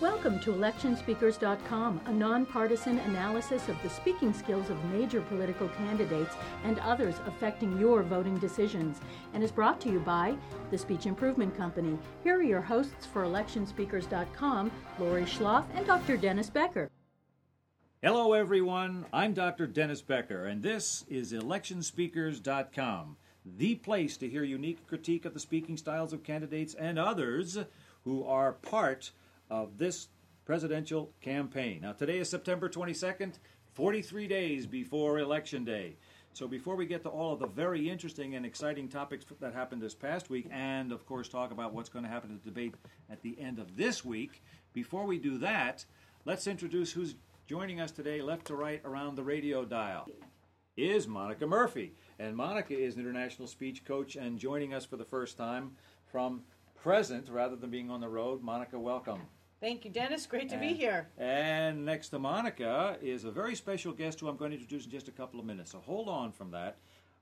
Welcome to electionspeakers.com, a nonpartisan analysis of the speaking skills of major political candidates and others affecting your voting decisions, and is brought to you by the Speech Improvement Company. Here are your hosts for electionspeakers.com, Lori Schloff and Dr. Dennis Becker. Hello, everyone. I'm Dr. Dennis Becker, and this is electionspeakers.com, the place to hear unique critique of the speaking styles of candidates and others who are part of this presidential campaign. Now, today is September 22nd, 43 days before Election Day. So, before we get to all of the very interesting and exciting topics that happened this past week, and of course, talk about what's going to happen in the debate at the end of this week, before we do that, let's introduce who's joining us today, left to right around the radio dial. Is Monica Murphy. And Monica is an international speech coach and joining us for the first time from present rather than being on the road. Monica, welcome. Thank you, Dennis. Great to and, be here. And next to Monica is a very special guest who I'm going to introduce in just a couple of minutes. So hold on from that.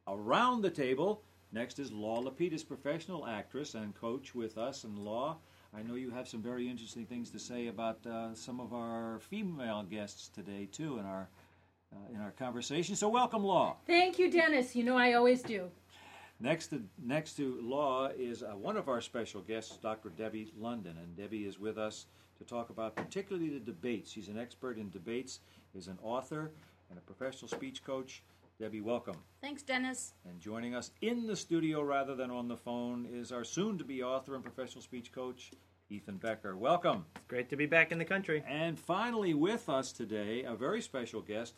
Around the table, next is Law Lapidus, professional actress and coach with us. And Law, I know you have some very interesting things to say about uh, some of our female guests today too in our uh, in our conversation. So welcome, Law. Thank you, Dennis. You know I always do. Next to next to Law is uh, one of our special guests, Dr. Debbie London, and Debbie is with us to talk about particularly the debates. He's an expert in debates, is an author and a professional speech coach. Debbie, welcome. Thanks, Dennis. And joining us in the studio rather than on the phone is our soon to be author and professional speech coach, Ethan Becker. Welcome. It's great to be back in the country. And finally, with us today, a very special guest,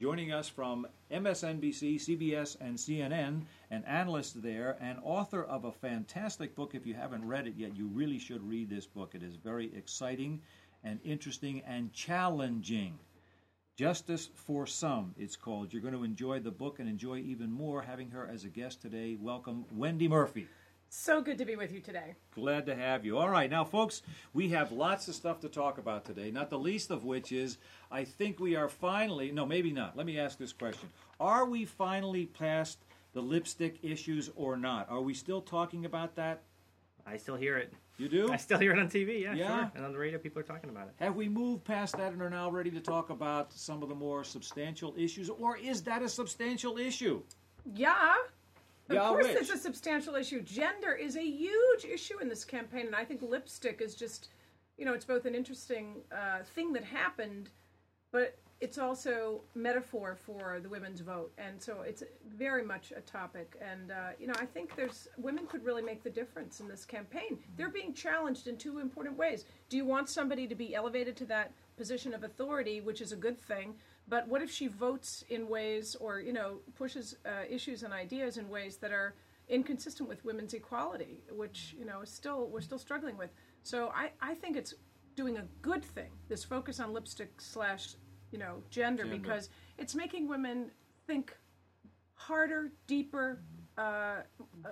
joining us from MSNBC, CBS, and CNN, an analyst there, and author of a fantastic book. If you haven't read it yet, you really should read this book. It is very exciting and interesting and challenging. Justice for Some, it's called. You're going to enjoy the book and enjoy even more having her as a guest today. Welcome, Wendy Murphy. So good to be with you today. Glad to have you. All right, now, folks, we have lots of stuff to talk about today, not the least of which is I think we are finally, no, maybe not. Let me ask this question Are we finally past the lipstick issues or not? Are we still talking about that? I still hear it. You do? I still hear it on TV, yeah, Yeah? sure. And on the radio, people are talking about it. Have we moved past that and are now ready to talk about some of the more substantial issues, or is that a substantial issue? Yeah. Of Yeah, course, it's a substantial issue. Gender is a huge issue in this campaign, and I think lipstick is just, you know, it's both an interesting uh, thing that happened, but it's also metaphor for the women's vote, and so it's very much a topic. And uh, you know, I think there's women could really make the difference in this campaign. They're being challenged in two important ways. Do you want somebody to be elevated to that position of authority, which is a good thing? But what if she votes in ways, or you know, pushes uh, issues and ideas in ways that are inconsistent with women's equality, which you know is still we're still struggling with. So I, I think it's doing a good thing. This focus on lipstick slash you know gender, Gender. because it's making women think harder, deeper, uh,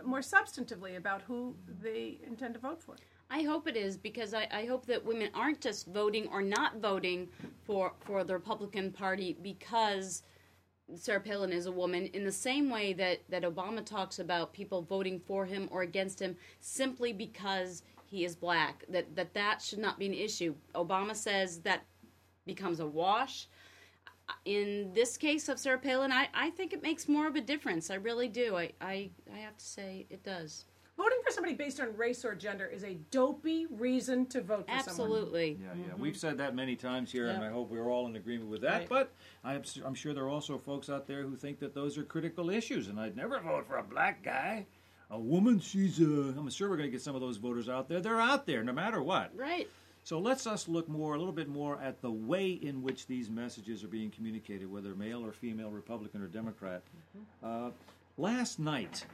more substantively about who they intend to vote for. I hope it is because I, I hope that women aren't just voting or not voting for, for the Republican Party because Sarah Palin is a woman, in the same way that, that Obama talks about people voting for him or against him simply because he is black. That that, that should not be an issue. Obama says that becomes a wash. In this case of Sarah Palin, I, I think it makes more of a difference. I really do. I, I, I have to say it does. Voting for somebody based on race or gender is a dopey reason to vote for someone. Absolutely. Yeah, yeah. We've said that many times here, and I hope we're all in agreement with that. Right. But I'm, s- I'm sure there are also folks out there who think that those are critical issues, and I'd never vote for a black guy. A woman, she's uh I'm sure we're going to get some of those voters out there. They're out there, no matter what. Right. So let's us look more, a little bit more at the way in which these messages are being communicated, whether male or female, Republican or Democrat. Uh, last night,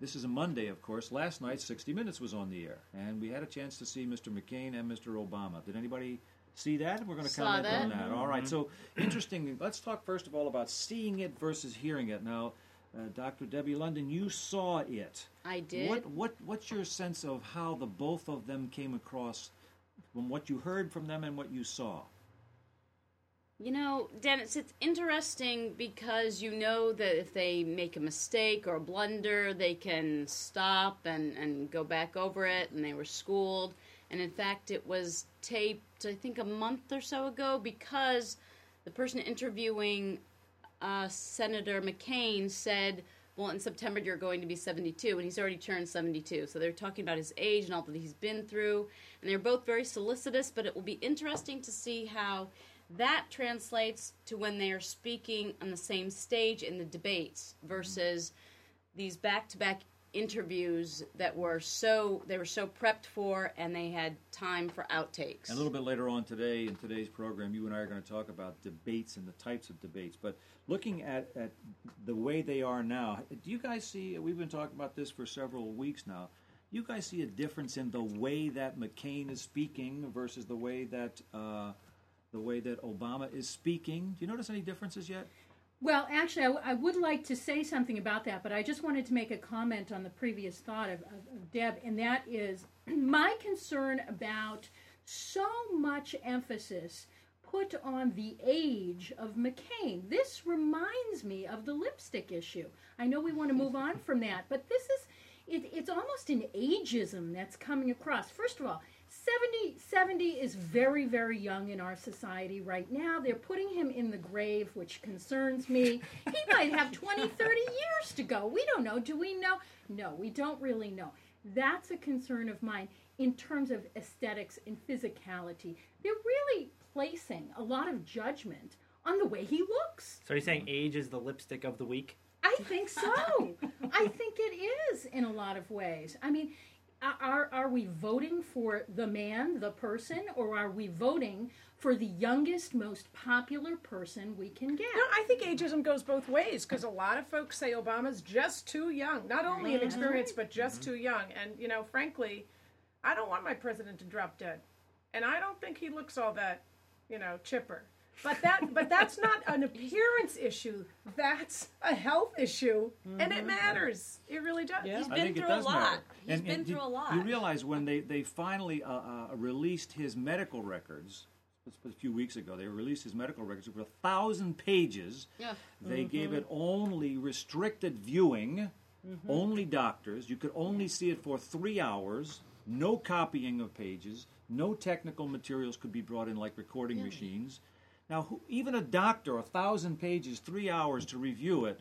this is a Monday, of course. Last night, 60 Minutes was on the air, and we had a chance to see Mr. McCain and Mr. Obama. Did anybody see that? We're going to Saw comment that. on that. All right. So interesting. Let's talk first of all about seeing it versus hearing it. Now, uh, Dr. Debbie London, you saw it. I did. What what what's your sense of how the both of them came across from what you heard from them and what you saw? You know, Dennis, it's interesting because you know that if they make a mistake or a blunder, they can stop and, and go back over it, and they were schooled. And in fact, it was taped, I think, a month or so ago because the person interviewing uh, Senator McCain said, Well, in September you're going to be 72, and he's already turned 72. So they're talking about his age and all that he's been through. And they're both very solicitous, but it will be interesting to see how that translates to when they are speaking on the same stage in the debates versus these back-to-back interviews that were so they were so prepped for and they had time for outtakes. And a little bit later on today in today's program, you and I are going to talk about debates and the types of debates. But looking at, at the way they are now, do you guys see? We've been talking about this for several weeks now. You guys see a difference in the way that McCain is speaking versus the way that uh, the way that Obama is speaking? Do you notice any differences yet? Well, actually, I, w- I would like to say something about that, but I just wanted to make a comment on the previous thought of, of, of Deb, and that is my concern about so much emphasis put on the age of McCain. This reminds me of the lipstick issue. I know we want to move on from that, but this is it, it's almost an ageism that's coming across. First of all, 70, 70 is very, very young in our society right now. They're putting him in the grave, which concerns me. He might have 20, 30 years to go. We don't know. Do we know? No, we don't really know. That's a concern of mine in terms of aesthetics and physicality. They're really placing a lot of judgment on the way he looks. So are you saying age is the lipstick of the week? I think so. I think it is in a lot of ways. I mean, are are we voting for the man, the person, or are we voting for the youngest, most popular person we can get? No, I think ageism goes both ways because a lot of folks say Obama's just too young, not only in experience but just mm-hmm. too young. And you know, frankly, I don't want my president to drop dead, and I don't think he looks all that, you know, chipper. But that, but that's not an appearance issue. That's a health issue, and it matters. It really does. He's been think through it does a lot. matter. He's and, been and through you, a lot. You realize when they, they finally uh, uh, released his medical records a few weeks ago, they released his medical records over a thousand pages. Yeah. They Mm-hmm. gave it only restricted viewing, Mm-hmm. only doctors. You could only see it for three hours. No copying of pages. No technical materials could be brought in like recording machines. Now, who, even a doctor, a thousand pages, three hours to review it.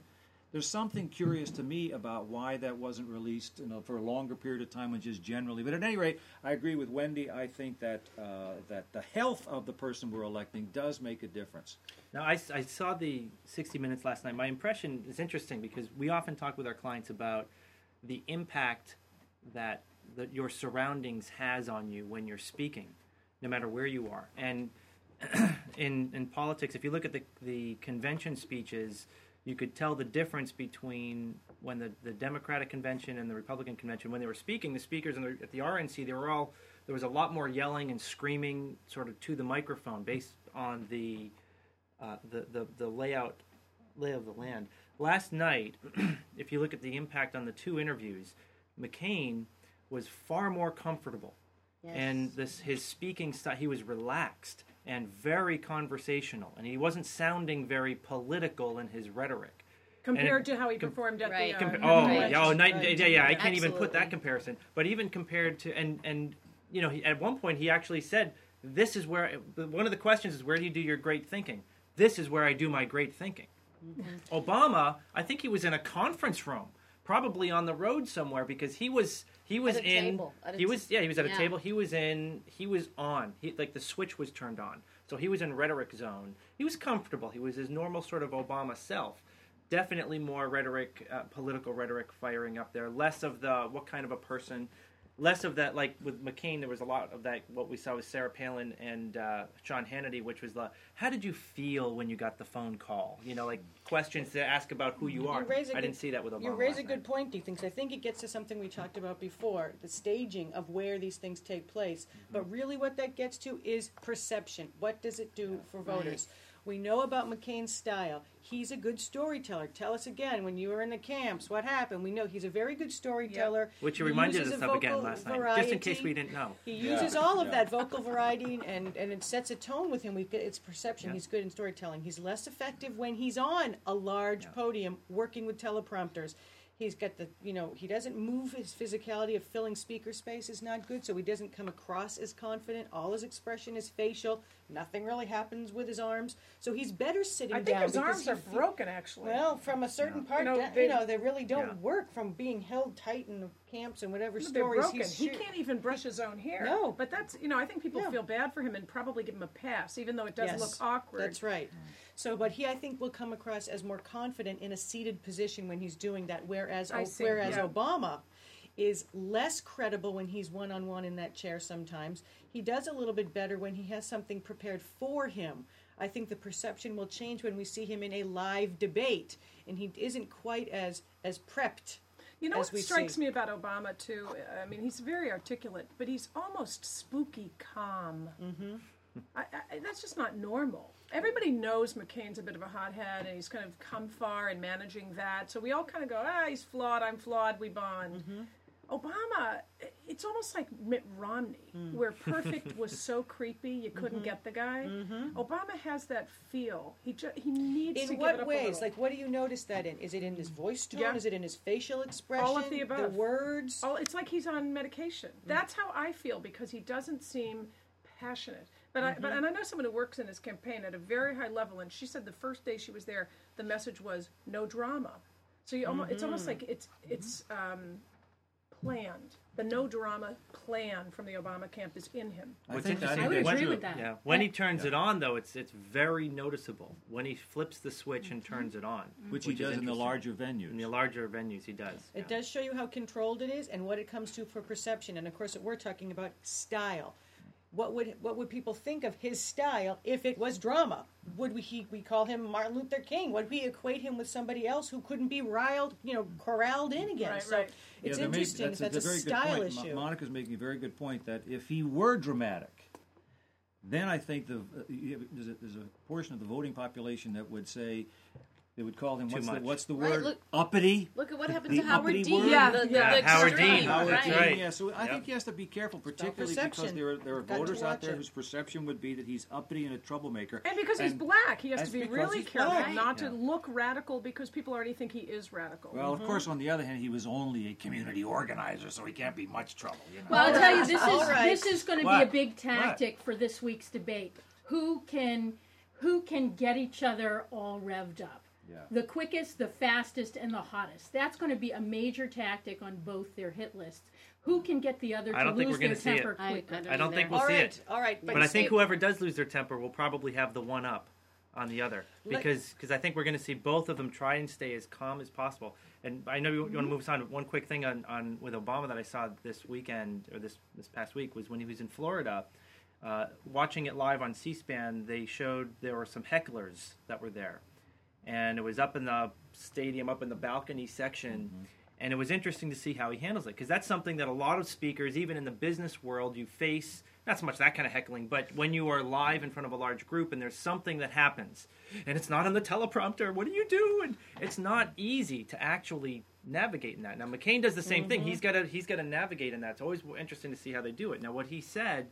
There's something curious to me about why that wasn't released you know, for a longer period of time which is generally. But at any rate, I agree with Wendy. I think that uh, that the health of the person we're electing does make a difference. Now, I, I saw the 60 Minutes last night. My impression is interesting because we often talk with our clients about the impact that your surroundings has on you when you're speaking, no matter where you are. And in in politics, if you look at the the convention speeches, you could tell the difference between when the, the Democratic convention and the Republican convention when they were speaking. The speakers in the, at the RNC they were all there was a lot more yelling and screaming sort of to the microphone based on the uh, the, the the layout lay of the land. Last night, if you look at the impact on the two interviews, McCain was far more comfortable, and this his speaking style he was relaxed and very conversational, and he wasn't sounding very political in his rhetoric. Compared And- to how he performed at Right. the. Uh, Compa- oh, Right. yeah, oh, night and day. Right. Yeah, yeah, I can't even put that comparison. But even compared to and and you know, he, at one point he actually said, "This is where one of the questions is where do you do your great thinking? This is where I do my great thinking." Mm-hmm. Obama, I think he was in a conference room, probably on the road somewhere because he was he was At a in table, at a he was yeah he was at a table he was in he was on he like the switch was turned on. So he was in rhetoric zone. He was comfortable. He was his normal sort of Obama self. Definitely more rhetoric uh, political rhetoric firing up there less of the what kind of a person less of that like with McCain there was a lot of that what we saw with Sarah Palin and uh, Sean Hannity which was the how did you feel when you got the phone call you know like questions to ask about who you are a I good- didn't see that with Obama You raise a good night. point, do you think? I think it gets to something we talked about before, the staging of where these things take place. Mm-hmm. But really, what that gets to is perception. What does it do for voters? We know about McCain's style. He's a good storyteller. Tell us again when you were in the camps. What happened? We know he's a very good storyteller. Which you He reminded us a of again last night, just in case we didn't know. He Yeah. uses all of Yeah. that vocal variety, and, and it sets a tone with him. We get it's perception. Yeah. He's good in storytelling. He's less effective when he's on a large Yeah. podium working with teleprompters. He's got the you know he doesn't move his physicality of filling speaker space is not good, so he doesn't come across as confident. All his expression is facial. Nothing really happens with his arms, so he's better sitting down. I think down. his arms are fe- broken, actually. Well, from a certain part, You know, down- they- you know, they really don't Yeah. work from being held tight in the camps and whatever They're stories broken. he's He can't even brush his own hair. No. but that's you know I think people feel bad for him and probably give him a pass, even though it does Yes, look awkward. That's right. So, but he, I think, will come across as more confident in a seated position when he's doing that. Whereas, I O- see, whereas yeah. Obama is less credible when he's one on one in that chair. Sometimes he does a little bit better when he has something prepared for him. I think the perception will change when we see him in a live debate, and he isn't quite as as prepped. You know what strikes me about Obama too? I mean, he's very articulate, but he's almost spooky calm. Mm-hmm. I, I, that's just not normal. Everybody knows McCain's a bit of a hothead, and he's kind of come far in managing that. So we all kind of go, ah, he's flawed. I'm flawed. We bond. Mm-hmm. Obama, it's almost like Mitt Romney, Mm. where perfect was so creepy you couldn't Mm-hmm. get the guy. Obama has that feel. He ju- he needs to In what ways? Like, what do you notice that in? Is it in his voice tone? Yeah. Is it in his facial expression? All of the above. The words. Oh, it's like he's on medication. That's how I feel because he doesn't seem passionate. But I, but and I know someone who works in his campaign at a very high level, and she said the first day she was there, the message was no drama. So you almost, it's almost like it's it's um, planned. The no drama plan from the Obama camp is in him. I What's think, I interesting think I would that's agree true. with that. Yeah, when he turns it on, though, it's it's very noticeable. When he flips the switch and mm-hmm. turns it on, Which he is does in the larger venues. In the larger venues, he does. It yeah. does show you how controlled it is and what it comes to for perception. And of course, we're talking about style. What would what would people think of his style if it was drama? Would we he, we call him Martin Luther King? Would we equate him with somebody else who couldn't be riled, you know, corralled in again? Right, so right. it's Yeah, there may- interesting. that's, that's, a, a, very style good point. Mo- issue. Monica's making a very good point that if he were dramatic, then I think the uh, you- there's, a, there's a portion of the voting population that would say they would call him what's the, what's the Right, word look- uppity. Look at what happened The to Howard uppity Dean. word? Yeah, the, the, yeah. the Howard Dean, Howard right? Dean, right. Yeah, so I Yep. think he has to be careful, particularly because there are, there are voters out there it. whose perception would be that he's uppity and a troublemaker. And because he's black, he has to be really careful black. not to look radical because people already think he is radical. Well, of mm-hmm. course, on the other hand, he was only a community organizer, so he can't be much trouble. You know? Well, I'll tell you, this is right. this is going to be a big tactic for this week's debate. Who can who can get each other all revved up? Yeah. The quickest, the fastest, and the hottest. That's going to be a major tactic on both their hit lists. Who can get the other I to don't think lose we're gonna their see it. temper I, quicker? I don't, I don't think we'll all see right, it. all right. But I think see- whoever does lose their temper will probably have the one up on the other Let- because cause I think we're going to see both of them try and stay as calm as possible. And I know you, you want to move us on. One quick thing on, on with Obama that I saw this weekend or this this past week was when he was in Florida. Uh, watching it live on C-SPAN, they showed there were some hecklers that were there, and it was up in the stadium, up in the balcony section. Mm-hmm. And it was interesting to see how he handles it because that's something that a lot of speakers, even in the business world, you face. Not so much that kind of heckling, but when you are live in front of a large group and there's something that happens and it's not on the teleprompter, what do you do? And it's not easy to actually navigate in that. Now McCain does the same thing. He's mm-hmm. got to he's got to navigate in that. It's always interesting to see how they do it. Now what he said,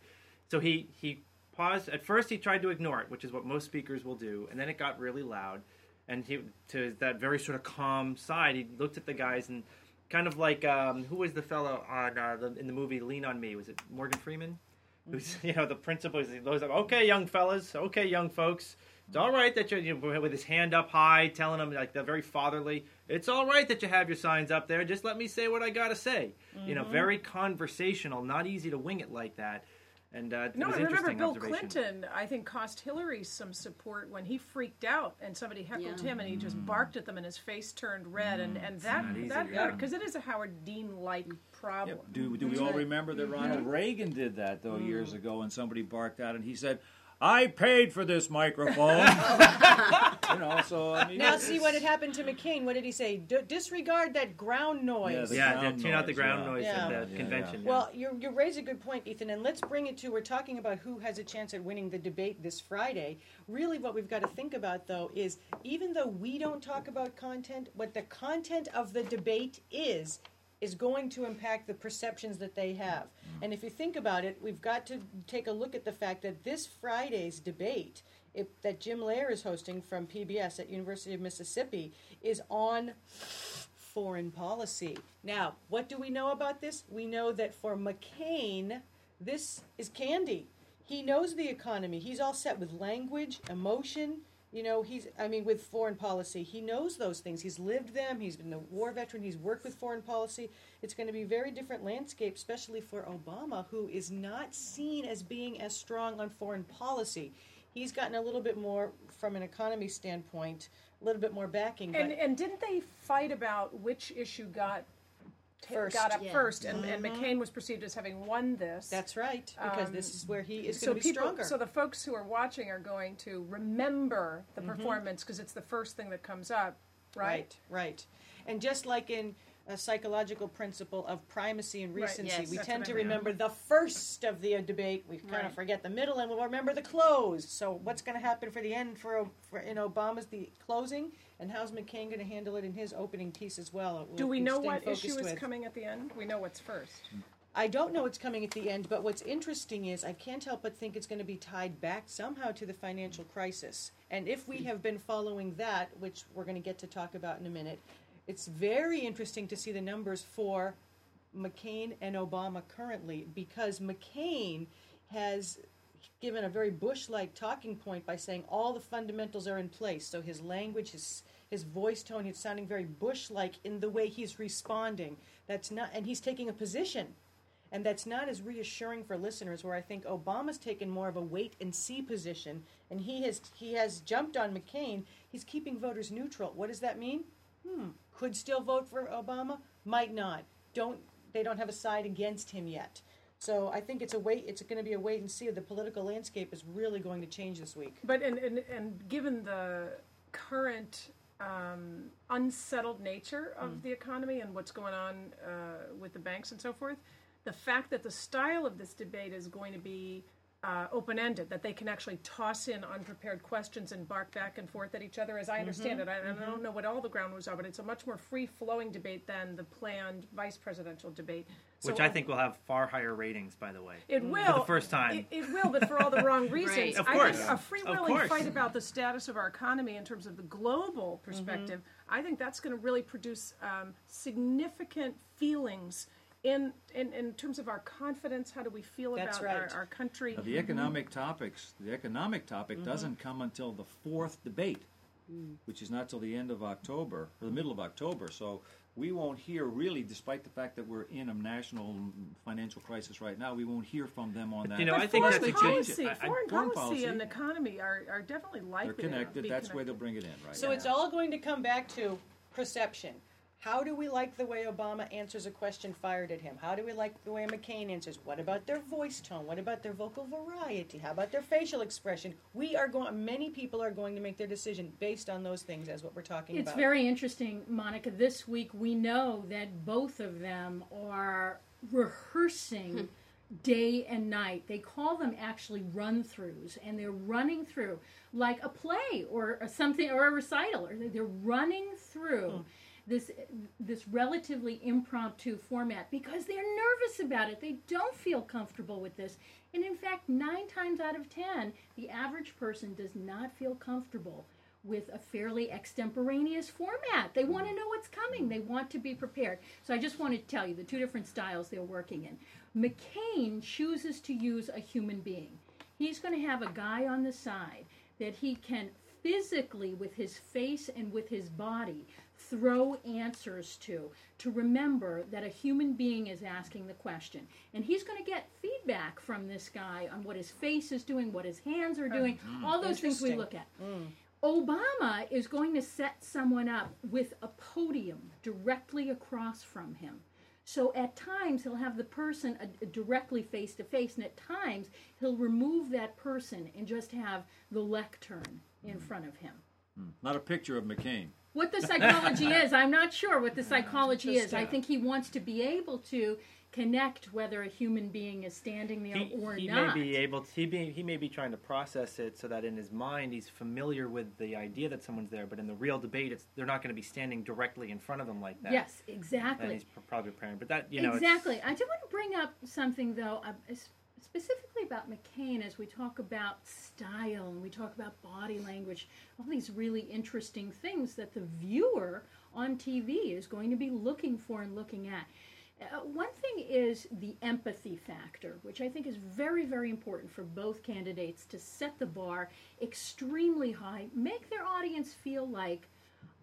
so he he paused. At first he tried to ignore it, which is what most speakers will do, and then it got really loud and he to that very sort of calm side he looked at the guys and kind of like um, who was the fellow on uh, the, in the movie lean on me? Was it morgan freeman? Who's you know the principal he goes like okay young fellas okay young folks. It's all right that you're you know, with his hand up high telling them like the very fatherly it's all right that you have your signs up there. Just let me say what i gotta say. You know very conversational not easy to wing it like that and uh, it No, was I remember Bill. Clinton. I think cost Hillary some support when he freaked out and somebody heckled Yeah. him and he just barked at them and his face turned red and and that not easy, that yeah. because it is a Howard Dean like problem. Yep. Do, do we all remember that Ronald Reagan did that though years ago, and somebody barked out, and he said, I paid for this microphone. you know, so I mean, Now it's- see what had happened to McCain. What did he say? D- disregard that ground noise. the yeah, ground to tune out the noise, ground yeah. noise Yeah. at the Yeah, convention. yeah. Well, you you raise a good point, Ethan, and let's bring it to we're talking about who has a chance at winning the debate this Friday. Really, what we've got to think about though is even though we don't talk about content, what the content of the debate is is going to impact the perceptions that they have. Mm-hmm. And if you think about it, we've got to take a look at the fact that this Friday's debate if, that Jim Lehrer is hosting from PBS at University of Mississippi is on foreign policy. Now, what do we know about this? We know that for McCain, this is candy. He knows the economy. He's all set with language, emotion. You know, he's, I mean, with foreign policy. He knows those things. He's lived them. He's been a war veteran. He's worked with foreign policy. It's going to be a very different landscape, especially for Obama, who is not seen as being as strong on foreign policy. He's gotten a little bit more, from an economy standpoint, a little bit more backing. And and didn't they fight about which issue got ta- First. got up Yeah. first? And, and McCain was perceived as having won this. That's right, because this is where he is so going to be people, stronger. so the folks who are watching are going to remember the Mm-hmm. performance because it's the first thing that comes up, right? right, right. And just like in a psychological principle of primacy and Right, recency, yes, we that's tend what to I meant. remember the first of the uh, debate. We kind Right. of forget the middle, and we'll remember the close. So, what's going to happen for the end for, for in Obama's the closing, and how's McCain going to handle it in his opening piece as well? We'll Do we know what issue is with. coming at the end? We know what's first. I don't know what's coming at the end, but what's interesting is I can't help but think it's going to be tied back somehow to the financial crisis. And if we have been following that, which we're going to get to talk about in a minute, it's very interesting to see the numbers for McCain and Obama currently because McCain has given a very Bush-like talking point by saying all the fundamentals are in place. So his language, his his voice tone, he's sounding very Bush-like in the way he's responding. That's not, and he's taking a position, and that's not as reassuring for listeners. Where I think Obama's taken more of a wait and see position, and he has he has jumped on McCain. He's keeping voters neutral. What does that mean? Hmm. Could still vote for Obama. Might not. Don't they don't have a side against him yet. So I think it's a wait. It's going to be a wait and see. Of the political landscape is really going to change this week. But and and, and given the current um, unsettled nature of Mm. the economy and what's going on uh, with the banks and so forth, the fact that the style of this debate is going to be uh, open-ended, that they can actually toss in unprepared questions and bark back and forth at each other, as I understand Mm-hmm. it. I, I don't know what all the ground rules are, but it's a much more free-flowing debate than the planned vice presidential debate. So Which I think will have far higher ratings, by the way. It will. For the first time. It, it will, but for all the wrong reasons. Right. Of I course. think a freewheeling fight about the status of our economy in terms of the global perspective, I think that's going to really produce um, significant feelings in, in in terms of our confidence. How do we feel That's about right. our, our country? Now, the economic topics, the economic topic Mm-hmm. doesn't come until the fourth debate, which is not till the end of October or the middle of October. So we won't hear really, despite the fact that we're in a national financial crisis right now, we won't hear from them on that. you know, But I think foreign that's a good- policy, I- I- foreign, foreign policy, policy. and economy are, are definitely likely they're connected. to be That's where they'll bring it in, right? So it's all going to come back to perception. How do we like the way Obama answers a question fired at him? How do we like the way McCain answers? What about their voice tone? What about their vocal variety? How about their facial expression? We are going. Many people are going to make their decision based on those things, as what we're talking It's about. It's very interesting, Monica. This week we know that both of them are rehearsing hmm. day and night. They call them actually run throughs, and they're running through like a play or a something or a recital. Or they're running through hmm. This this relatively impromptu format because they're nervous about it. They don't feel comfortable with this. And in fact, nine times out of ten, the average person does not feel comfortable with a fairly extemporaneous format. They want to know what's coming. They want to be prepared. So I just want to tell you the two different styles they're working in. McCain chooses to use a human being. He's going to have a guy on the side that he can physically, with his face and with his body, throw answers to, to remember that a human being is asking the question. And he's going to get feedback from this guy on what his face is doing, what his hands are hmm. doing, hmm. all those things we look at. Hmm. Obama is going to set someone up with a podium directly across from him. So at times he'll have the person uh, directly face to face, and at times he'll remove that person and just have the lectern in front of him. Not a picture of McCain. What the psychology is, I'm not sure what the psychology is. I think he wants to be able to connect whether a human being is standing there He, or he not. may be able to, he, be, he may be trying to process it so that in his mind he's familiar with the idea that someone's there, but in the real debate, it's, they're not going to be standing directly in front of them like that. yes, exactly. And he's probably preparing. But that, you know, exactly. I do want to bring up something though, uh, es- specifically about McCain as we talk about style and we talk about body language, all these really interesting things that the viewer on TV is going to be looking for and looking at. Uh, one thing is the empathy factor, which I think is very, very important for both candidates to set the bar extremely high, make their audience feel like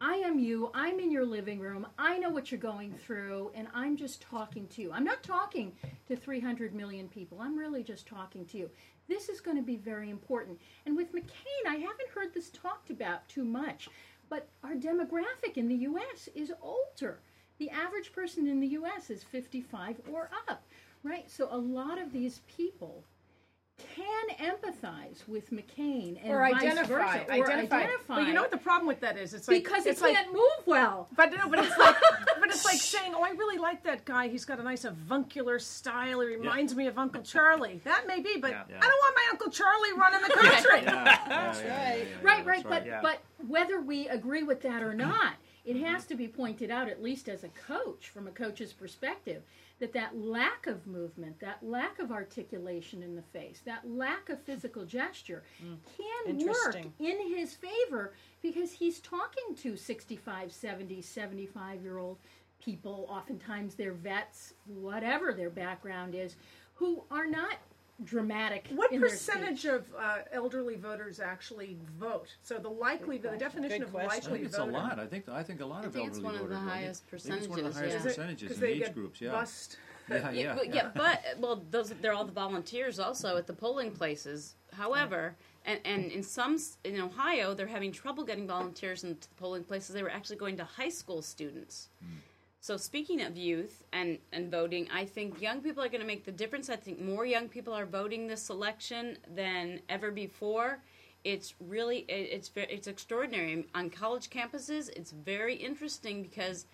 I am you. I'm in your living room. I know what you're going through, and I'm just talking to you. I'm not talking to 300 million people. I'm really just talking to you. This is going to be very important. And with McCain, I haven't heard this talked about too much, but our demographic in the U.S. is older. The average person in the U.S. is 55 or up, right? So a lot of these people can empathize with McCain and or vice identify, versa, or identify. identify. But you know what the problem with that is? It's like because it's it like, can't move well. But no, but it's like, but it's like saying, "Oh, I really like that guy. He's got a nice avuncular style. He reminds me of Uncle Charlie." That may be, but Yeah. I don't want my Uncle Charlie running the country. That's right. Right, right, but yeah. but whether we agree with that or not, it has mm-hmm. to be pointed out, at least as a coach, from a coach's perspective, that that lack of movement, that lack of articulation in the face, that lack of physical gesture, hmm. can work in his favor because he's talking to 65, 70, 75 year old people. Oftentimes, they're vets, whatever their background is, who are not dramatic. What in their percentage of uh, elderly voters actually vote? So the likely, the definition Good of question. I likely think it's a lot. I think I think a lot I of think it's one of the voters. Highest percentages. it's one of the highest yeah. Is it- percentages 'cause in age get groups. Yeah. Bust. yeah, yeah, but, yeah, but well, those they're all the volunteers also at the polling places. However, and, and in some in Ohio, they're having trouble getting volunteers into the polling places. They were actually going to high school students. So speaking of youth and, and voting, I think young people are going to make the difference. I think more young people are voting this election than ever before. It's really it, it's it's extraordinary on college campuses. It's very interesting because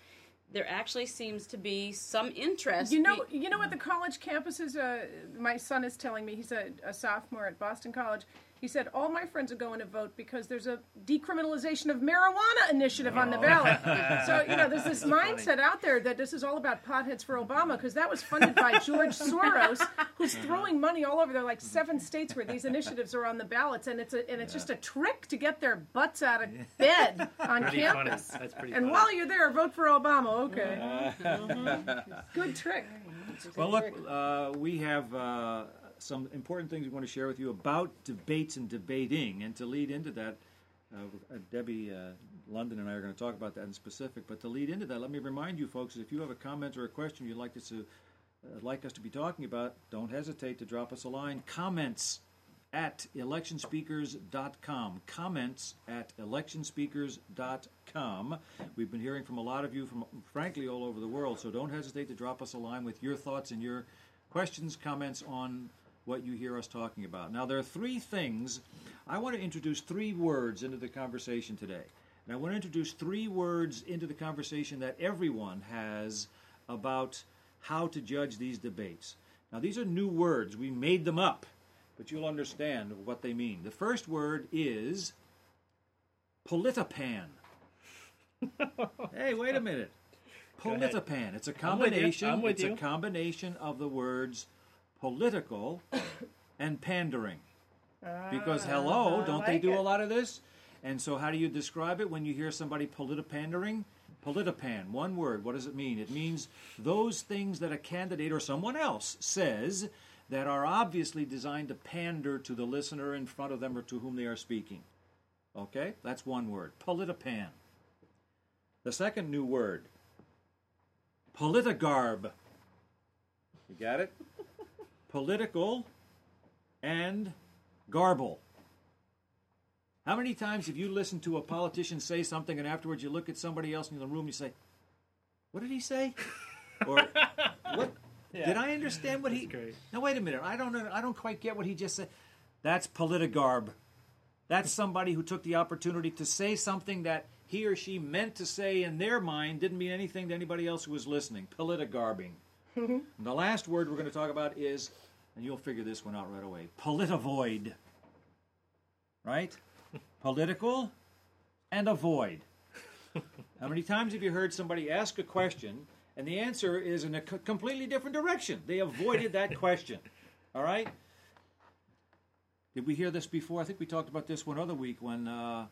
there actually seems to be some interest. You know, you know what the college campuses. Uh, my son is telling me he's a, a sophomore at Boston College. He said all my friends are going to vote because there's a decriminalization of marijuana initiative on the ballot. so you know, there's this mindset out there that this is all about potheads for Obama because that was funded by George Soros, who's throwing money all over. There like seven states where these initiatives are on the ballots, and it's a and it's just a trick to get their butts out of bed on pretty funny. campus. That's pretty And funny. while you're there, vote for Obama. Okay, good trick. Well, look, uh, we have uh, some important things we want to share with you about debates and debating, and to lead into that, uh, uh, Debbie uh, London and I are going to talk about that in specific. But to lead into that, let me remind you, folks, if you have a comment or a question you'd like us to uh, like us to be talking about, don't hesitate to drop us a line. Comments at electionspeakers.com. Comments at electionspeakers.com. We've been hearing from a lot of you from, frankly, all over the world, so don't hesitate to drop us a line with your thoughts and your questions, comments on what you hear us talking about. Now, there are three things. I want to introduce three words into the conversation today. And I want to introduce three words into the conversation that everyone has about how to judge these debates. Now, these are new words. We made them up, but you'll understand what they mean. The first word is politipan. hey, wait a minute. Politipan. It's a with you. combination. I'm with it's you. a combination of the words political and pandering. Because ah, hello, don't they do it. a lot of this? And so, how do you describe it when you hear somebody politipandering? Politipan, one word. What does it mean? It means those things that a candidate or someone else says that are obviously designed to pander to the listener in front of them or to whom they are speaking. Okay, that's one word. Politipan. The second new word, politigarb. You got it? Political and garble. How many times have you listened to a politician say something and afterwards you look at somebody else in the room and you say, What did he say? or what? Yeah. Did I understand what he? That's great. Now wait a minute. I don't know. I don't quite get what he just said. That's politigarb. That's somebody who took the opportunity to say something that he or she meant to say in their mind didn't mean anything to anybody else who was listening. Politigarbing. And the last word we're going to talk about is, and you'll figure this one out right away. Politivoid. Right? Political and avoid. How many times have you heard somebody ask a question and the answer is in a completely different direction? They avoided that question. All right? Did we hear this before? I think we talked about this one other week when uh,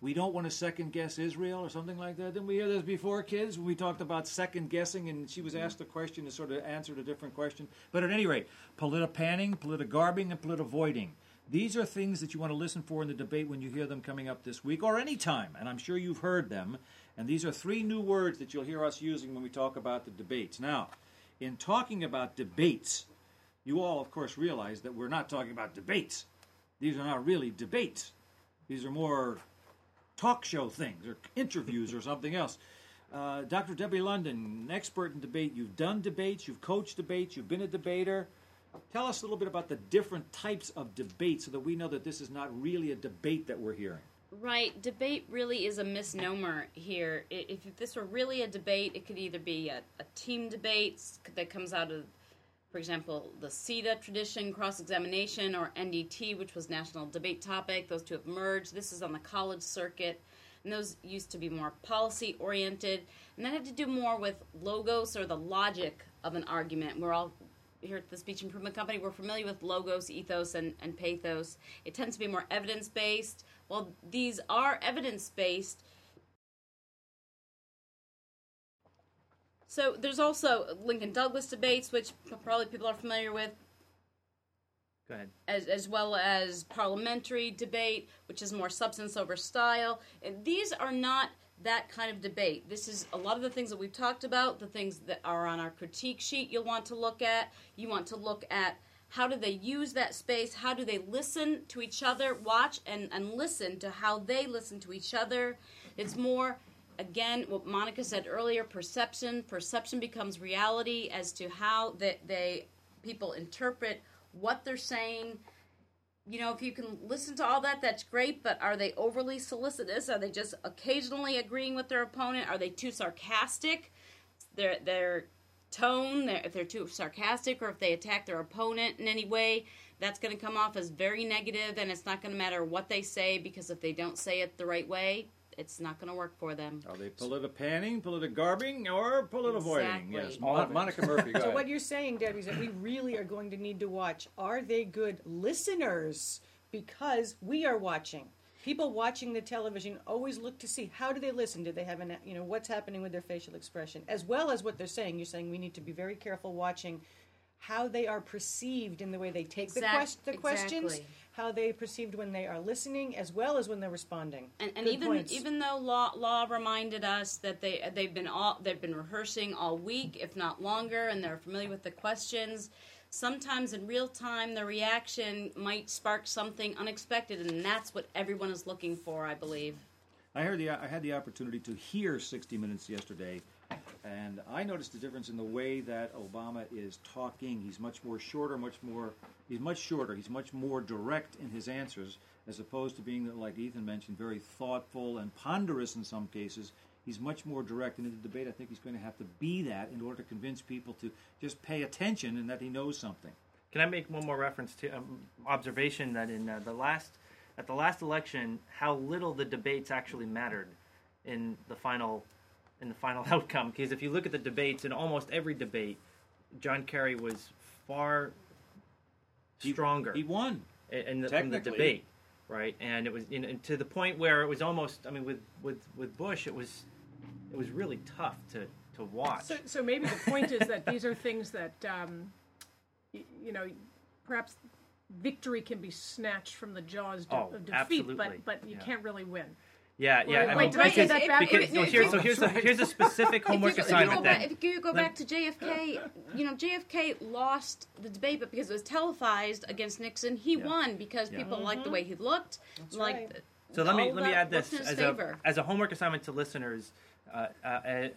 we don't want to second guess Israel or something like that. Didn't we hear this before, kids? We talked about second guessing and she was asked a question and sort of answered a different question. But at any rate, politipanning, politigarbing, and politivoiding. These are things that you want to listen for in the debate when you hear them coming up this week or any time, and I'm sure you've heard them. And these are three new words that you'll hear us using when we talk about the debates. Now, in talking about debates, you all, of course, realize that we're not talking about debates. These are not really debates. These are more talk show things or interviews or something else. Uh, Dr. Debbie London, an expert in debate. You've done debates, you've coached debates, you've been a debater. Tell us a little bit about the different types of debate so that we know that this is not really a debate that we're hearing. Right, debate really is a misnomer here. If if this were really a debate, it could either be a, a team debate that comes out of, for example, the CEDA tradition, cross examination, or NDT, which was national debate topic. Those two have merged. This is on the college circuit. And those used to be more policy oriented. And that had to do more with logos or the logic of an argument. We're all here at the Speech Improvement Company, we're familiar with logos, ethos, and, and pathos. It tends to be more evidence based. Well, these are evidence based. So there's also Lincoln Douglas debates, which probably people are familiar with, Go ahead. as, as well as parliamentary debate, which is more substance over style. And these are not that kind of debate. This is a lot of the things that we've talked about, the things that are on our critique sheet you'll want to look at. You want to look at how do they use that space? How do they listen to each other? Watch and, and listen to how they listen to each other. It's more, again, what Monica said earlier perception. Perception becomes reality as to how that they people interpret what they're saying you know, if you can listen to all that, that's great. But are they overly solicitous? Are they just occasionally agreeing with their opponent? Are they too sarcastic? Their their tone, their, if they're too sarcastic, or if they attack their opponent in any way, that's going to come off as very negative, and it's not going to matter what they say because if they don't say it the right way, it's not going to work for them. Are they politipanning, politigarbing, or politivoiding? Exactly. Yes. Mon- Monica Murphy, go So ahead. what you're saying, Debbie, is that we really are going to need to watch. Are they good listeners? Because we are watching. People watching the television always look to see how do they listen. Do they have an you know what's happening with their facial expression as well as what they're saying. You're saying we need to be very careful watching how they are perceived in the way they take the, quest- the questions, exactly. How they perceived when they are listening, as well as when they're responding. And, and even points. even though law law reminded us that they they've been all they've been rehearsing all week, if not longer, and they're familiar with the questions. Sometimes in real time, the reaction might spark something unexpected, and that's what everyone is looking for, I believe. I heard the I had the opportunity to hear 60 Minutes yesterday, and I noticed the difference in the way that Obama is talking. He's much more shorter, much more. He's much shorter. He's much more direct in his answers, as opposed to being like Ethan mentioned, very thoughtful and ponderous in some cases. He's much more direct, and in the debate, I think he's going to have to be that in order to convince people to just pay attention and that he knows something. Can I make one more reference to um, observation that in uh, the last at the last election, how little the debates actually mattered in the final in the final outcome? Because if you look at the debates, in almost every debate, John Kerry was far stronger He won. in, in the, from the Technically. debate, right? And it was you know, to the point where it was almost. I mean, with with with Bush, it was it was really tough to to watch. So, so maybe the point is that these are things that, um, y- you know, perhaps victory can be snatched from the jaws de- Oh, of defeat, absolutely. but but you Yeah. can't really win. Yeah, yeah. I wait, mean, did I say because- that bad? because- no, if- here's, so here's a here's a specific homework if you, if you assignment go then. back, if you go back to JFK, you know JFK lost the debate, but because it was televised against Nixon, he Yeah. won because Yeah. people liked the way he looked. liked right. So let me let me add this worked in as a as a homework assignment to listeners. Uh, uh, uh,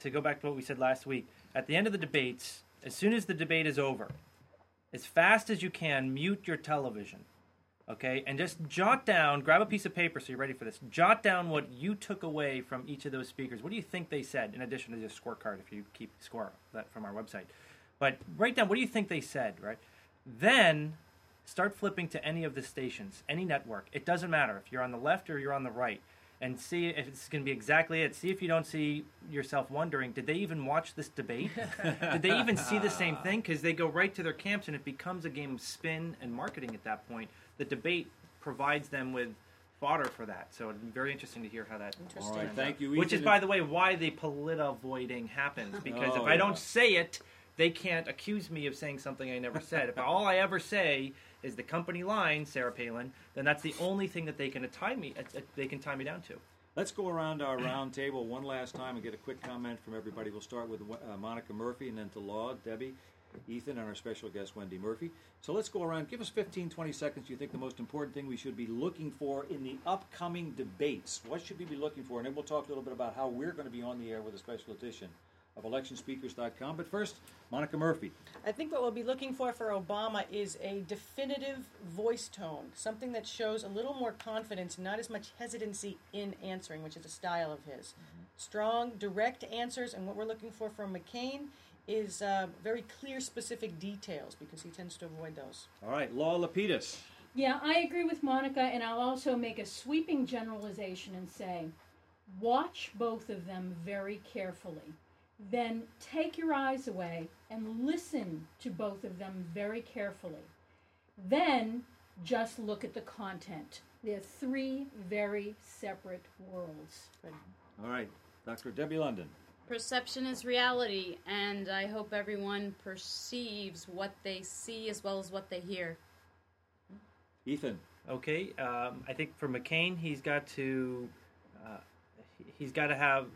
to go back to what we said last week, at the end of the debates, as soon as the debate is over, as fast as you can, mute your television. Okay, and just jot down, grab a piece of paper so you're ready for this. Jot down what you took away from each of those speakers. What do you think they said, in addition to the scorecard, if you keep score that from our website? But write down what do you think they said, right? Then start flipping to any of the stations, any network. It doesn't matter if you're on the left or you're on the right, and see if it's going to be exactly it. See if you don't see yourself wondering, did they even watch this debate? did they even see the same thing? Because they go right to their camps, and it becomes a game of spin and marketing at that point. The debate provides them with fodder for that. So it'd be very interesting to hear how that. Interesting. All right, thank you. Which is, by the way, why the politivoiding happens. Because Oh, if I yeah. don't say it, they can't accuse me of saying something I never said. if all I ever say is the company line, Sarah Palin, then that's the only thing that they can tie me. uh, uh, They can tie me down to. Let's go around our round table one last time and get a quick comment from everybody. We'll start with uh, Monica Murphy and then to Law, Debbie, Ethan, and our special guest, Wendy Murphy. So let's go around. Give us 15, 20 seconds. You think the most important thing we should be looking for in the upcoming debates? What should we be looking for? And then we'll talk a little bit about how we're going to be on the air with a special edition of electionspeakers.com. But first, Monica Murphy. I think what we'll be looking for for Obama is a definitive voice tone, something that shows a little more confidence, not as much hesitancy in answering, which is a style of his. Mm-hmm. Strong, direct answers, and what we're looking for from McCain is uh, very clear, specific details because he tends to avoid those. All right, Law Lapidus. Yeah, I agree with Monica, and I'll also make a sweeping generalization and say watch both of them very carefully. Then take your eyes away and listen to both of them very carefully. Then just look at the content. They're three very separate worlds. All right, Dr. Debbie London. Perception is reality, and I hope everyone perceives what they see as well as what they hear. Ethan. Okay, um, I think for McCain, he's got to uh, he- he's got to have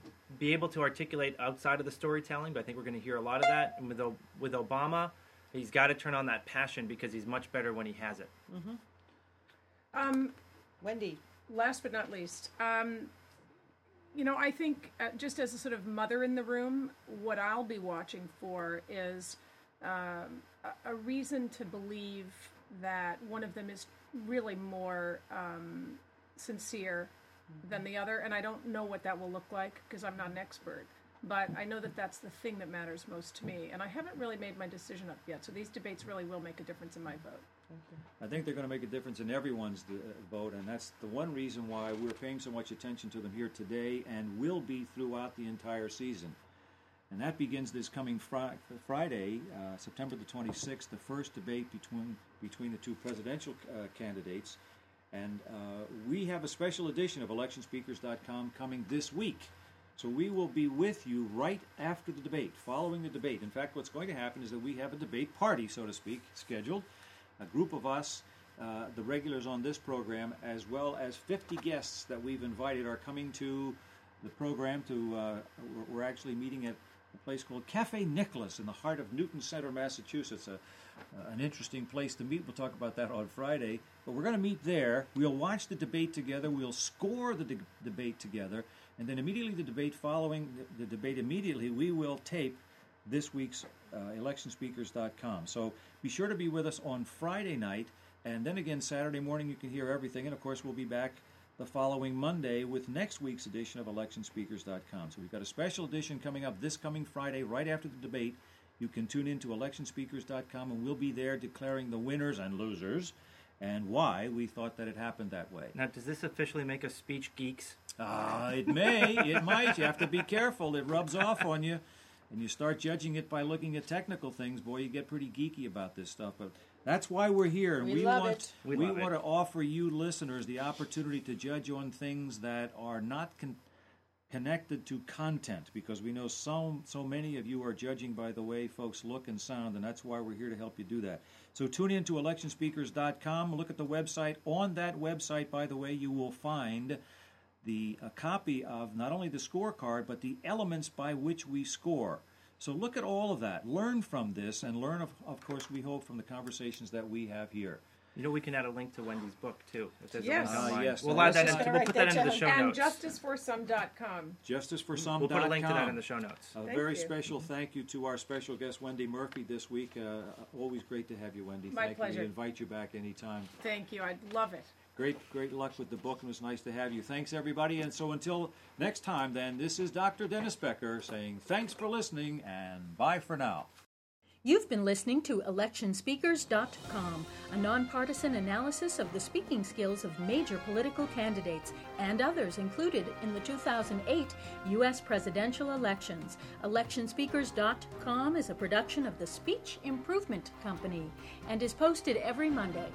be able to articulate outside of the storytelling. But I think we're going to hear a lot of that. And with O- with Obama, he's got to turn on that passion because he's much better when he has it. Um, Wendy, last but not least, um, you know, I think uh, just as a sort of mother in the room, what I'll be watching for is um, a, a reason to believe that one of them is really more um, sincere than the other, and I don't know what that will look like because I'm not an expert. But I know that that's the thing that matters most to me, and I haven't really made my decision up yet. So these debates really will make a difference in my vote. I think they're going to make a difference in everyone's uh, vote, and that's the one reason why we're paying so much attention to them here today and will be throughout the entire season. And that begins this coming fri- Friday, uh, September the 26th, the first debate between between the two presidential uh, candidates. And uh, we have a special edition of electionspeakers.com coming this week. So we will be with you right after the debate, following the debate. In fact, what's going to happen is that we have a debate party, so to speak, scheduled. A group of us, uh, the regulars on this program, as well as 50 guests that we've invited, are coming to the program. To uh, we're- actually meeting at a place called Cafe Nicholas in the heart of Newton Center, Massachusetts. A, an interesting place to meet. We'll talk about that on Friday. But we're going to meet there. We'll watch the debate together. We'll score the de- debate together. And then immediately the debate following the, the debate immediately, we will tape this week's electionspeakers.com. So be sure to be with us on Friday night. And then again, Saturday morning, you can hear everything. And of course, we'll be back the following Monday with next week's edition of electionspeakers.com. So we've got a special edition coming up this coming Friday, right after the debate. You can tune in to electionspeakers.com and we'll be there declaring the winners and losers and why we thought that it happened that way. Now, does this officially make us speech geeks? Ah, it may, it might. You have to be careful. It rubs off on you, and you start judging it by looking at technical things. Boy, you get pretty geeky about this stuff. But that's why we're here, and We we, love want it. We we love want it. to offer you listeners the opportunity to judge on things that are not con- connected to content, because we know so so many of you are judging by the way folks look and sound, and that's why we're here to help you do that. So tune in to electionspeakers.com. Look at the website. On that website, by the way, you will find the a copy of not only the scorecard but the elements by which we score. So look at all of that, learn from this, and learn, of, of course, we hope from the conversations that we have here. You know, we can add a link to Wendy's book too. If there's Yes. a link online. yes, we'll I add that. Into, gonna we'll write put that that into the down. show and notes. justiceforsome.com. Justiceforsome.com. We'll put a link to that in the show notes. A Thank very you. special thank you to our special guest Wendy Murphy this week. Uh, always great to have you, Wendy. My thank pleasure. you. We invite you back anytime. Thank you. I'd love it. Great, great luck with the book, it was nice to have you. Thanks, everybody. And so until next time, then, this is Dr. Dennis Becker saying thanks for listening and bye for now. You've been listening to electionspeakers.com, a nonpartisan analysis of the speaking skills of major political candidates and others included in the 2008 U.S. presidential elections. Electionspeakers.com is a production of the Speech Improvement Company and is posted every Monday